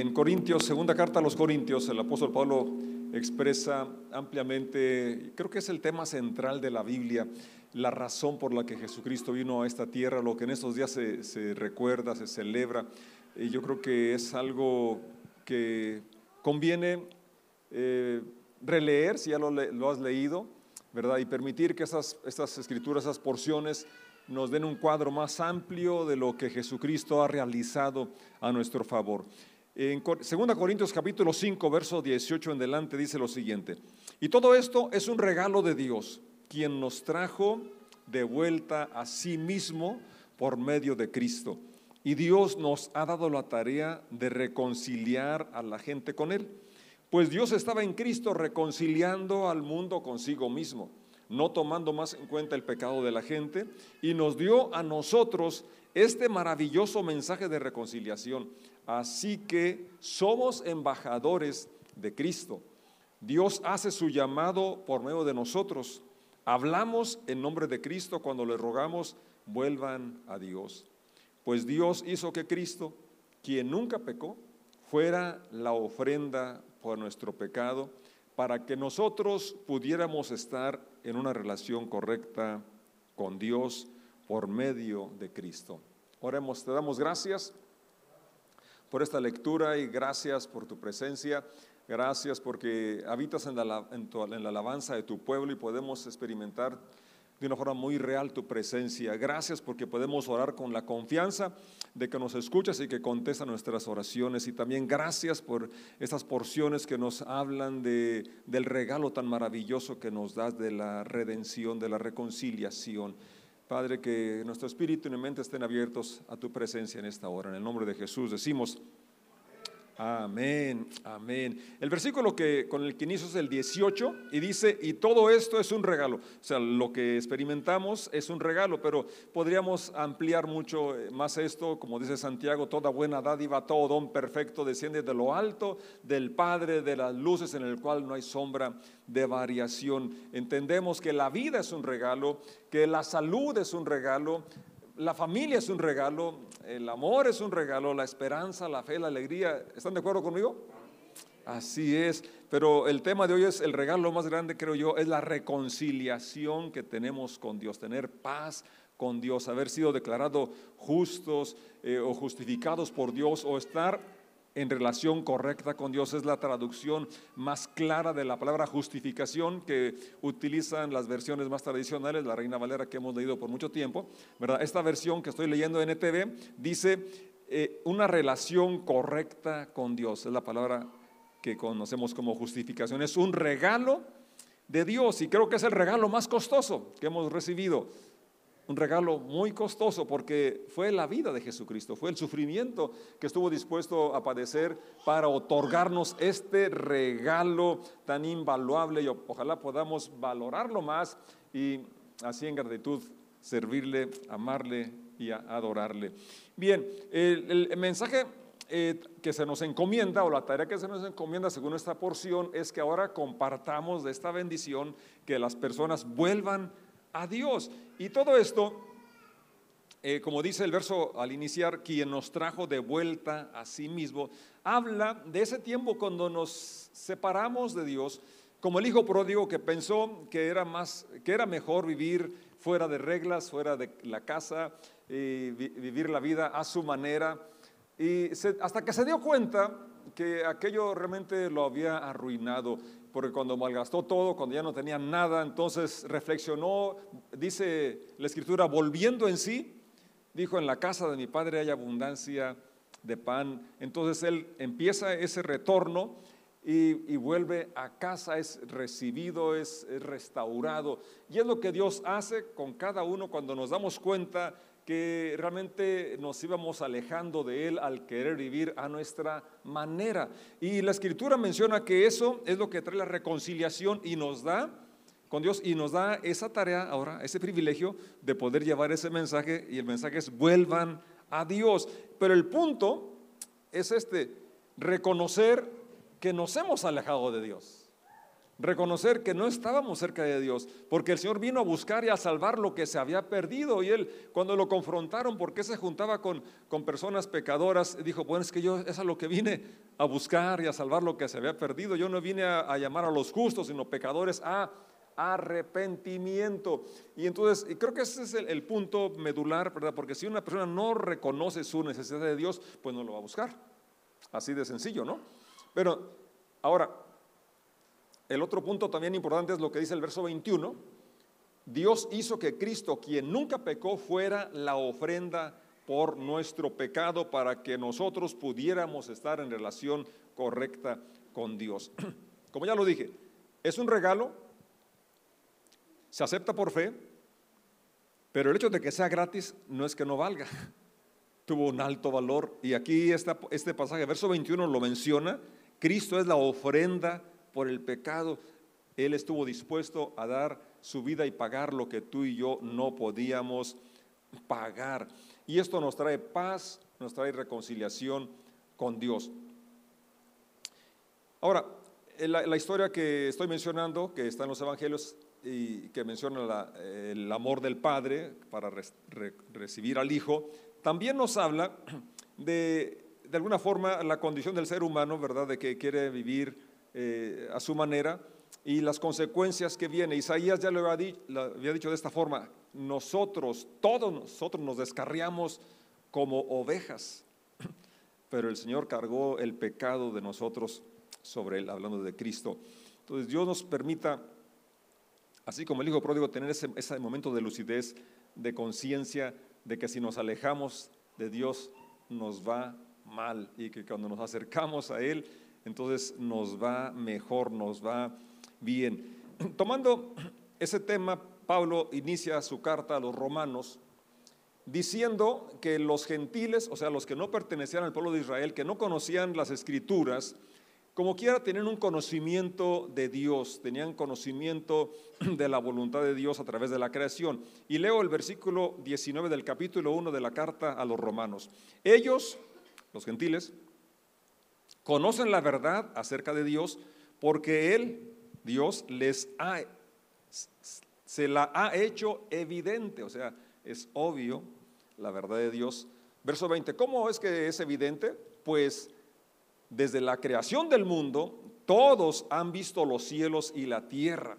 en Corintios, segunda carta a los Corintios, el apóstol Pablo expresa ampliamente, creo que es el tema central de la Biblia, la razón por la que Jesucristo vino a esta tierra, lo que en estos días se, recuerda, se celebra. Y yo creo que es algo que conviene eh, releer, si ya lo, has leído, ¿verdad? Y permitir que esas, escrituras, esas porciones, nos den un cuadro más amplio de lo que Jesucristo ha realizado a nuestro favor. En 2 Corintios capítulo 5, verso 18 en delante dice lo siguiente, y todo esto es un regalo de Dios, quien nos trajo de vuelta a sí mismo por medio de Cristo. Y Dios nos ha dado la tarea de reconciliar a la gente con Él. Pues Dios estaba en Cristo reconciliando al mundo consigo mismo no tomando más en cuenta el pecado de la gente, y nos dio a nosotros este maravilloso mensaje de reconciliación. Así que somos embajadores de Cristo. Dios hace su llamado por medio de nosotros. Hablamos en nombre de Cristo cuando le rogamos, vuelvan a Dios. Pues Dios hizo que Cristo, quien nunca pecó, fuera la ofrenda por nuestro pecado para que nosotros pudiéramos estar en una relación correcta con Dios por medio de Cristo. Oremos, te damos gracias por esta lectura y gracias por tu presencia. Gracias porque habitas en la, alabanza de tu pueblo y podemos experimentar de una forma muy real tu presencia. Gracias porque podemos orar con la confianza de que nos escuchas y que contesta nuestras oraciones. Y también gracias por estas porciones que nos hablan de, del regalo tan maravilloso que nos das de la redención, de la reconciliación. Padre, que nuestro espíritu y mente estén abiertos a tu presencia en esta hora. En el nombre de Jesús decimos, Amén, amén. El versículo que, con el que inicio es el 18 y dice, y todo esto es un regalo. O sea, lo que experimentamos es un regalo, pero podríamos ampliar mucho eh, más esto, como dice Santiago, toda buena dádiva, todo don perfecto desciende de lo alto, del Padre de las luces en el cual no hay sombra de variación. Entendemos que la vida es un regalo, que la salud es un regalo, la familia es un regalo, el amor es un regalo, la esperanza, la fe, la alegría. ¿Están de acuerdo conmigo? Así es, pero el tema de hoy es el regalo más grande, creo yo, es la reconciliación que tenemos con Dios, tener paz con Dios, haber sido declarados justos eh, o justificados por Dios o estar en relación correcta con Dios. Es la traducción más clara de la palabra justificación que utilizan las versiones más tradicionales, la Reina Valera que hemos leído por mucho tiempo. Esta versión que estoy leyendo en ETV dice eh, una relación correcta con Dios. Es la palabra que conocemos como justificación. Es un regalo de Dios y creo que es el regalo más costoso que hemos recibido un regalo muy costoso porque fue la vida de Jesucristo, fue el sufrimiento que estuvo dispuesto a padecer para otorgarnos este regalo tan invaluable y ojalá podamos valorarlo más y así en gratitud servirle, amarle y adorarle. Bien, el, mensaje eh, que se nos encomienda o la tarea que se nos encomienda según esta porción es que ahora compartamos de esta bendición, que las personas vuelvan a Dios. Y todo esto, eh, como dice el verso al iniciar, quien nos trajo de vuelta a sí mismo, habla de ese tiempo cuando nos separamos de Dios, como el hijo pródigo que pensó que era, más, que era mejor vivir fuera de reglas, fuera de la casa, y vivir la vida a su manera. Y hasta que se dio cuenta que aquello realmente lo había arruinado porque cuando malgastó todo, cuando ya no tenía nada, entonces reflexionó, dice la escritura, volviendo en sí, dijo, en la casa de mi padre hay abundancia de pan. Entonces él empieza ese retorno y, vuelve a casa, es recibido, es, es restaurado. Y es lo que Dios hace con cada uno cuando nos damos cuenta que realmente nos íbamos alejando de Él al querer vivir a nuestra manera. Y la escritura menciona que eso es lo que trae la reconciliación y nos da con Dios y nos da esa tarea ahora, ese privilegio de poder llevar ese mensaje y el mensaje es vuelvan a Dios. Pero el punto es este, reconocer que nos hemos alejado de Dios. Reconocer que no estábamos cerca de Dios, porque el Señor vino a buscar y a salvar lo que se había perdido. Y él, cuando lo confrontaron, porque se juntaba con, con personas pecadoras, dijo, bueno, es que yo es a lo que vine a buscar y a salvar lo que se había perdido. Yo no vine a, llamar a los justos, sino pecadores a arrepentimiento. Y entonces, y creo que ese es el, el punto medular, ¿verdad? Porque si una persona no reconoce su necesidad de Dios, pues no lo va a buscar. Así de sencillo, ¿no? Pero ahora, el otro punto también importante es lo que dice el verso 21. Dios hizo que Cristo, quien nunca pecó, fuera la ofrenda por nuestro pecado para que nosotros pudiéramos estar en relación correcta con Dios. Como ya lo dije, es un regalo, se acepta por fe, pero el hecho de que sea gratis no es que no valga. Tuvo un alto valor y aquí este pasaje, verso 21 lo menciona, Cristo es la ofrenda por el pecado, Él estuvo dispuesto a dar su vida y pagar lo que tú y yo no podíamos pagar. Y esto nos trae paz, nos trae reconciliación con Dios. Ahora, la, historia que estoy mencionando, que está en los evangelios y que menciona el amor del Padre para recibir al Hijo, también nos habla de, de alguna forma, la condición del ser humano, ¿verdad? De que quiere vivir eh, a su manera y las consecuencias que vienen. Isaías ya lo había, dicho de esta forma, nosotros, todos nosotros nos descarriamos como ovejas, pero el Señor cargó el pecado de nosotros sobre él, hablando de Cristo. Entonces Dios nos permita, así como el Hijo Pródigo, tener ese momento de lucidez, de conciencia, de que si nos alejamos de Dios nos va mal y que cuando nos acercamos a Él, entonces nos va mejor, nos va bien. Tomando ese tema, Pablo inicia su carta a los romanos diciendo que los gentiles, o sea, los que no pertenecían al pueblo de Israel, que no conocían las escrituras, como quiera tenían un conocimiento de Dios, tenían conocimiento de la voluntad de Dios a través de la creación. Y leo el versículo 19 del capítulo 1 de la carta a los romanos. Ellos, los gentiles, conocen la verdad acerca de Dios porque Él, Dios, les ha, se la ha hecho evidente, o sea, es obvio la verdad de Dios. Verso 20, ¿cómo es que es evidente? Pues desde la creación del mundo, todos han visto los cielos y la tierra.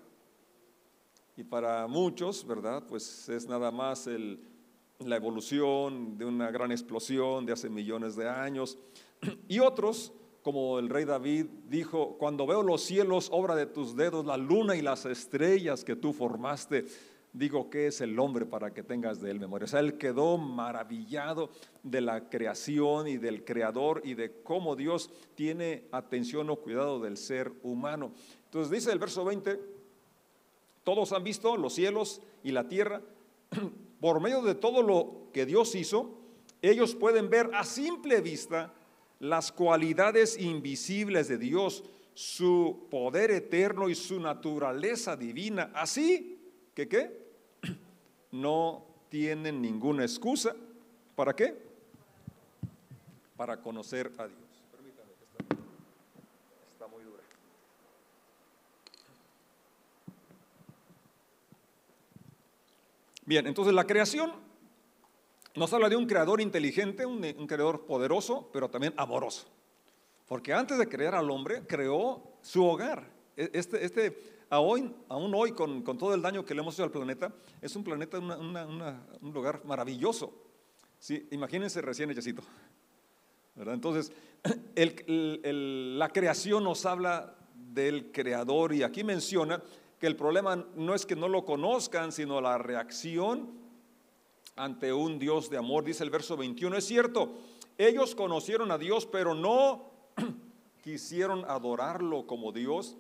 Y para muchos, ¿verdad? Pues es nada más el, la evolución de una gran explosión de hace millones de años. Y otros como el rey David dijo, cuando veo los cielos, obra de tus dedos, la luna y las estrellas que tú formaste, digo, ¿qué es el hombre para que tengas de él memoria? O sea, él quedó maravillado de la creación y del creador y de cómo Dios tiene atención o cuidado del ser humano. Entonces dice el verso 20, todos han visto los cielos y la tierra, por medio de todo lo que Dios hizo, ellos pueden ver a simple vista las cualidades invisibles de Dios, su poder eterno y su naturaleza divina. Así que qué? No tienen ninguna excusa. ¿Para qué? Para conocer a Dios. Permítame que está, muy dura. Bien, entonces la creación nos habla de un creador inteligente, un, creador poderoso, pero también amoroso. Porque antes de crear al hombre, creó su hogar. E, este, este aún, hoy, con, todo el daño que le hemos hecho al planeta, es un planeta, un lugar maravilloso. ¿Sí? Imagínense recién hechecito. Entonces, la creación nos habla del creador y aquí menciona que el problema no es que no lo conozcan, sino la reacción ante un Dios de amor, dice el verso 21. Es cierto, ellos conocieron a Dios, pero no quisieron adorarlo como Dios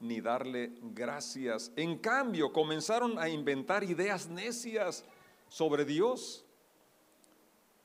ni darle gracias. En cambio, comenzaron a inventar ideas necias sobre Dios.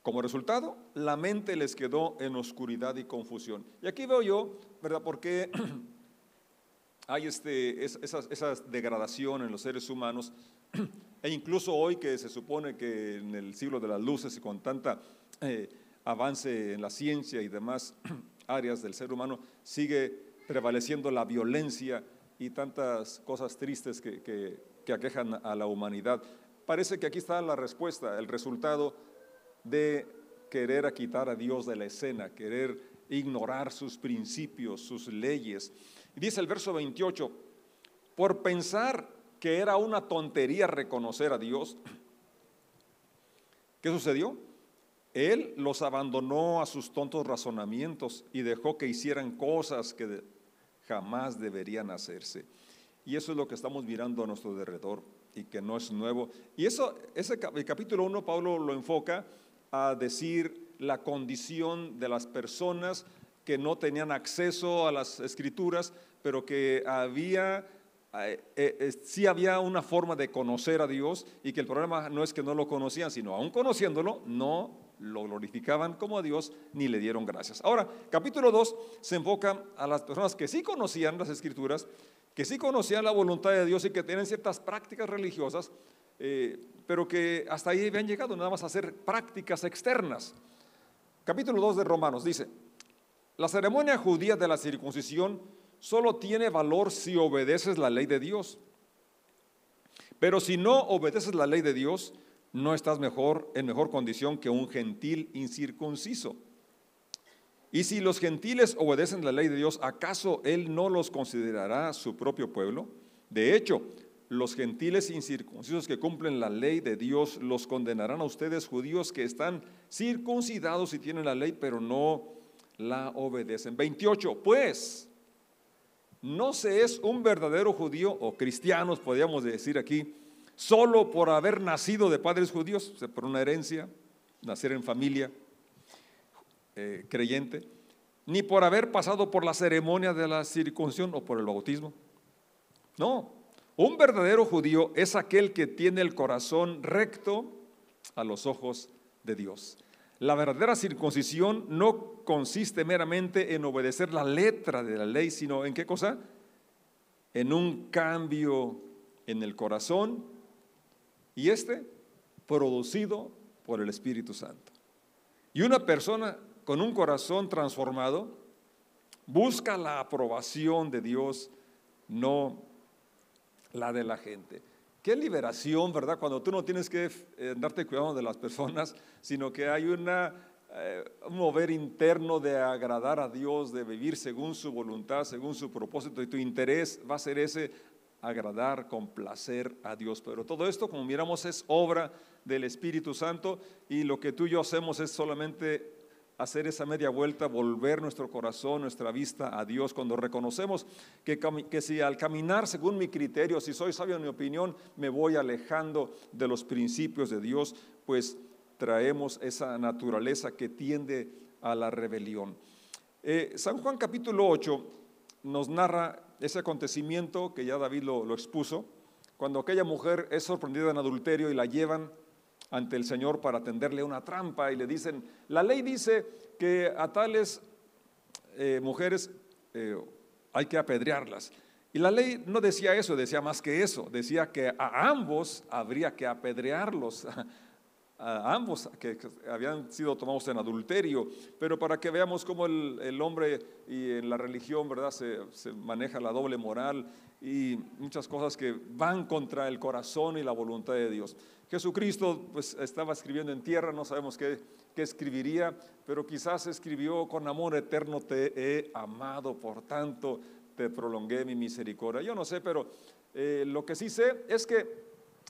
Como resultado, la mente les quedó en oscuridad y confusión. Y aquí veo yo, ¿verdad? Porque hay este, esa, esa degradación en los seres humanos e incluso hoy que se supone que en el siglo de las luces y con tanta eh, avance en la ciencia y demás áreas del ser humano, sigue prevaleciendo la violencia y tantas cosas tristes que, que aquejan a la humanidad. Parece que aquí está la respuesta, el resultado de querer quitar a Dios de la escena, querer ignorar sus principios, sus leyes. Dice el verso 28, por pensar que era una tontería reconocer a Dios, ¿qué sucedió? Él los abandonó a sus tontos razonamientos y dejó que hicieran cosas que jamás deberían hacerse. Y eso es lo que estamos mirando a nuestro derredor y que no es nuevo. Y eso, ese el capítulo 1, Pablo lo enfoca a decir la condición de las personas que no tenían acceso a las escrituras, pero que había, eh, eh, eh, sí había una forma de conocer a Dios y que el problema no es que no lo conocían, sino aún conociéndolo, no lo glorificaban como a Dios ni le dieron gracias. Ahora, capítulo 2 se enfoca a las personas que sí conocían las escrituras, que sí conocían la voluntad de Dios y que tienen ciertas prácticas religiosas, pero que hasta ahí habían llegado nada más a hacer prácticas externas. Capítulo 2 de Romanos dice, la ceremonia judía de la circuncisión solo tiene valor si obedeces la ley de Dios. Pero si no obedeces la ley de Dios, no estás mejor en mejor condición que un gentil incircunciso. Y si los gentiles obedecen la ley de Dios, ¿acaso él no los considerará su propio pueblo? De hecho, los gentiles incircuncisos que cumplen la ley de Dios los condenarán a ustedes judíos que están circuncidados y tienen la ley, pero no la obedecen. 28. Pues no se es un verdadero judío o cristianos, podríamos decir aquí, solo por haber nacido de padres judíos, por una herencia, nacer en familia eh, creyente, ni por haber pasado por la ceremonia de la circuncisión o por el bautismo. No, un verdadero judío es aquel que tiene el corazón recto a los ojos de Dios. La verdadera circuncisión no consiste meramente en obedecer la letra de la ley, sino en qué cosa? En un cambio en el corazón y este producido por el Espíritu Santo. Y una persona con un corazón transformado busca la aprobación de Dios, no la de la gente. Qué liberación, ¿verdad? Cuando tú no tienes que eh, darte cuidado de las personas, sino que hay una, eh, un mover interno de agradar a Dios, de vivir según su voluntad, según su propósito, y tu interés va a ser ese agradar, complacer a Dios. Pero todo esto, como miramos, es obra del Espíritu Santo y lo que tú y yo hacemos es solamente hacer esa media vuelta, volver nuestro corazón, nuestra vista a Dios, cuando reconocemos que, que, si al caminar según mi criterio, si soy sabio en mi opinión, me voy alejando de los principios de Dios, pues traemos esa naturaleza que tiende a la rebelión. Eh, San Juan capítulo 8 nos narra ese acontecimiento que ya David lo, lo expuso, cuando aquella mujer es sorprendida en adulterio y la llevan ante el Señor para tenderle una trampa y le dicen, la ley dice que a tales eh, mujeres eh, hay que apedrearlas. Y la ley no decía eso, decía más que eso, decía que a ambos habría que apedrearlos, a ambos que, habían sido tomados en adulterio, pero para que veamos cómo el, hombre y en la religión, ¿verdad? Se, se, maneja la doble moral y muchas cosas que van contra el corazón y la voluntad de Dios. Jesucristo pues estaba escribiendo en tierra, no sabemos qué, qué escribiría, pero quizás escribió con amor eterno te he amado, por tanto te prolongué mi misericordia. Yo no sé, pero eh, lo que sí sé es que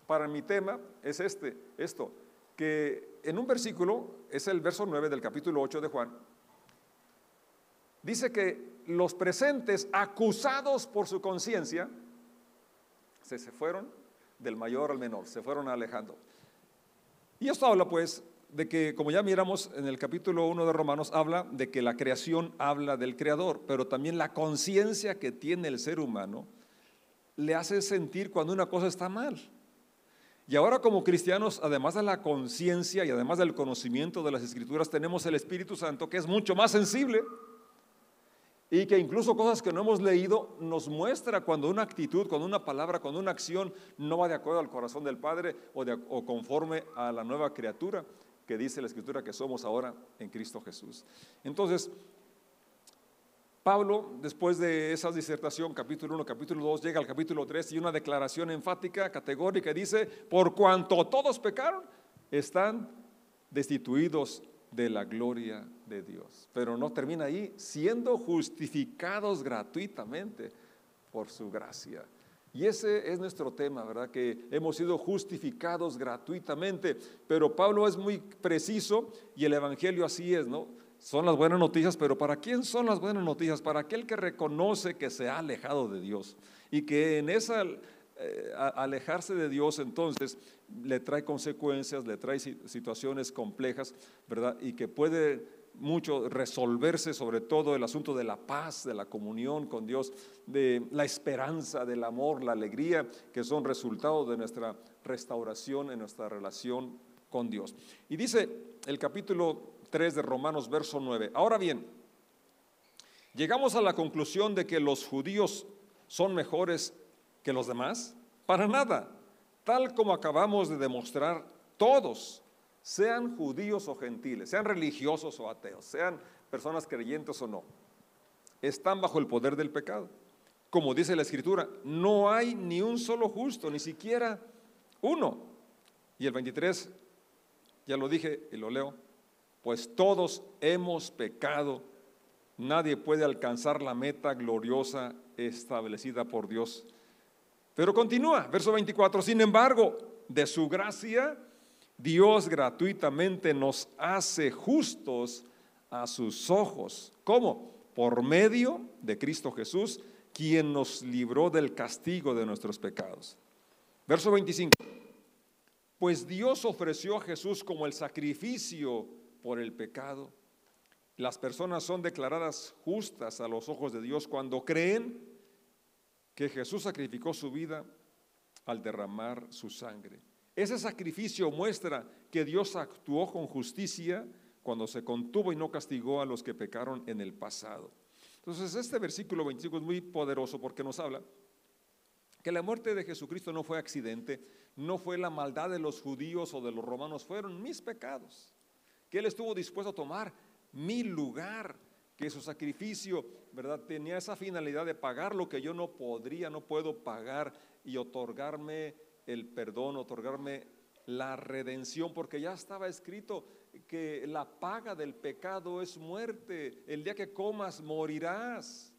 para mi tema es este, esto, que en un versículo, es el verso 9 del capítulo 8 de Juan, dice que los presentes acusados por su conciencia se, se fueron del mayor al menor, se fueron alejando. Y esto habla pues de que, como ya miramos en el capítulo 1 de Romanos, habla de que la creación habla del creador, pero también la conciencia que tiene el ser humano le hace sentir cuando una cosa está mal. Y ahora como cristianos, además de la conciencia y además del conocimiento de las escrituras, tenemos el Espíritu Santo que es mucho más sensible y que incluso cosas que no hemos leído nos muestra cuando una actitud, cuando una palabra, cuando una acción no va de acuerdo al corazón del Padre o, conforme a la nueva criatura que dice la Escritura que somos ahora en Cristo Jesús. Entonces, Pablo, después de esa disertación, capítulo 1, capítulo 2, llega al capítulo 3 y una declaración enfática, categórica, dice, por cuanto todos pecaron, están destituidos de la gloria de Dios. Pero no termina ahí, siendo justificados gratuitamente por su gracia. Y ese es nuestro tema, ¿verdad? Que hemos sido justificados gratuitamente. Pero Pablo es muy preciso y el Evangelio así es, ¿no? Son las buenas noticias, pero ¿para quién son las buenas noticias? Para aquel que reconoce que se ha alejado de Dios y que en esa eh, alejarse de Dios entonces le trae consecuencias, le trae situaciones complejas, ¿verdad? Y que puede mucho resolverse sobre todo el asunto de la paz, de la comunión con Dios, de la esperanza, del amor, la alegría, que son resultados de nuestra restauración en nuestra relación con Dios. Y dice el capítulo 3 de Romanos, verso 9. Ahora bien, llegamos a la conclusión de que los judíos son mejores que los demás? Para nada. Tal como acabamos de demostrar, todos, sean judíos o gentiles, sean religiosos o ateos, sean personas creyentes o no, están bajo el poder del pecado. Como dice la escritura, no hay ni un solo justo, ni siquiera uno. Y el 23, ya lo dije y lo leo, pues todos hemos pecado, nadie puede alcanzar la meta gloriosa establecida por Dios pero continúa, verso 24, sin embargo, de su gracia, Dios gratuitamente nos hace justos a sus ojos. ¿Cómo? Por medio de Cristo Jesús, quien nos libró del castigo de nuestros pecados. Verso 25. Pues Dios ofreció a Jesús como el sacrificio por el pecado. Las personas son declaradas justas a los ojos de Dios cuando creen que Jesús sacrificó su vida al derramar su sangre. Ese sacrificio muestra que Dios actuó con justicia cuando se contuvo y no castigó a los que pecaron en el pasado. Entonces, este versículo 25 es muy poderoso porque nos habla que la muerte de Jesucristo no fue accidente, no fue la maldad de los judíos o de los romanos, fueron mis pecados, que Él estuvo dispuesto a tomar mi lugar que su sacrificio, ¿verdad? Tenía esa finalidad de pagar lo que yo no podría, no puedo pagar y otorgarme el perdón, otorgarme la redención, porque ya estaba escrito que la paga del pecado es muerte. El día que comas morirás.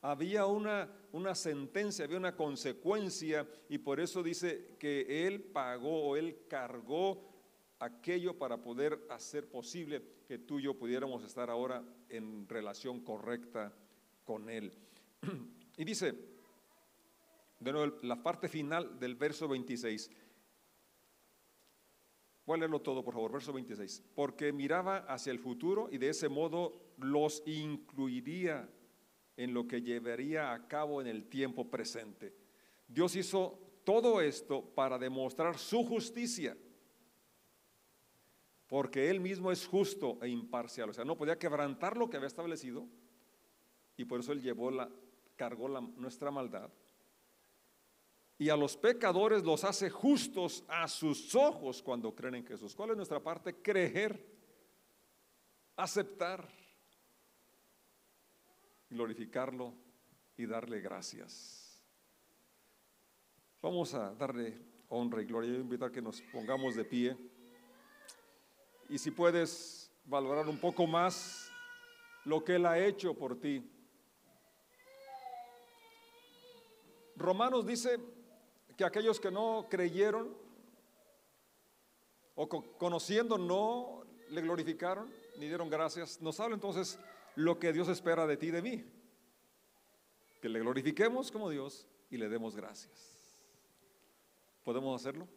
Había una, una sentencia, había una consecuencia y por eso dice que Él pagó o Él cargó aquello para poder hacer posible que tú y yo pudiéramos estar ahora en relación correcta con Él. Y dice, de nuevo, la parte final del verso 26. Voy a leerlo todo, por favor, verso 26. Porque miraba hacia el futuro y de ese modo los incluiría en lo que llevaría a cabo en el tiempo presente. Dios hizo todo esto para demostrar su justicia porque Él mismo es justo e imparcial. O sea, no podía quebrantar lo que había establecido y por eso Él llevó la, cargó nuestra maldad. Y a los pecadores los hace justos a sus ojos cuando creen en Jesús. ¿Cuál es nuestra parte? Creer, aceptar, glorificarlo y darle gracias. Vamos a darle honra y gloria. Yo invitar a que nos pongamos de pie y si puedes valorar un poco más lo que Él ha hecho por ti. Romanos dice que aquellos que no creyeron o conociendo no le glorificaron ni dieron gracias, nos habla entonces lo que Dios espera de ti y de mí. Que le glorifiquemos como Dios y le demos gracias. ¿Podemos hacerlo?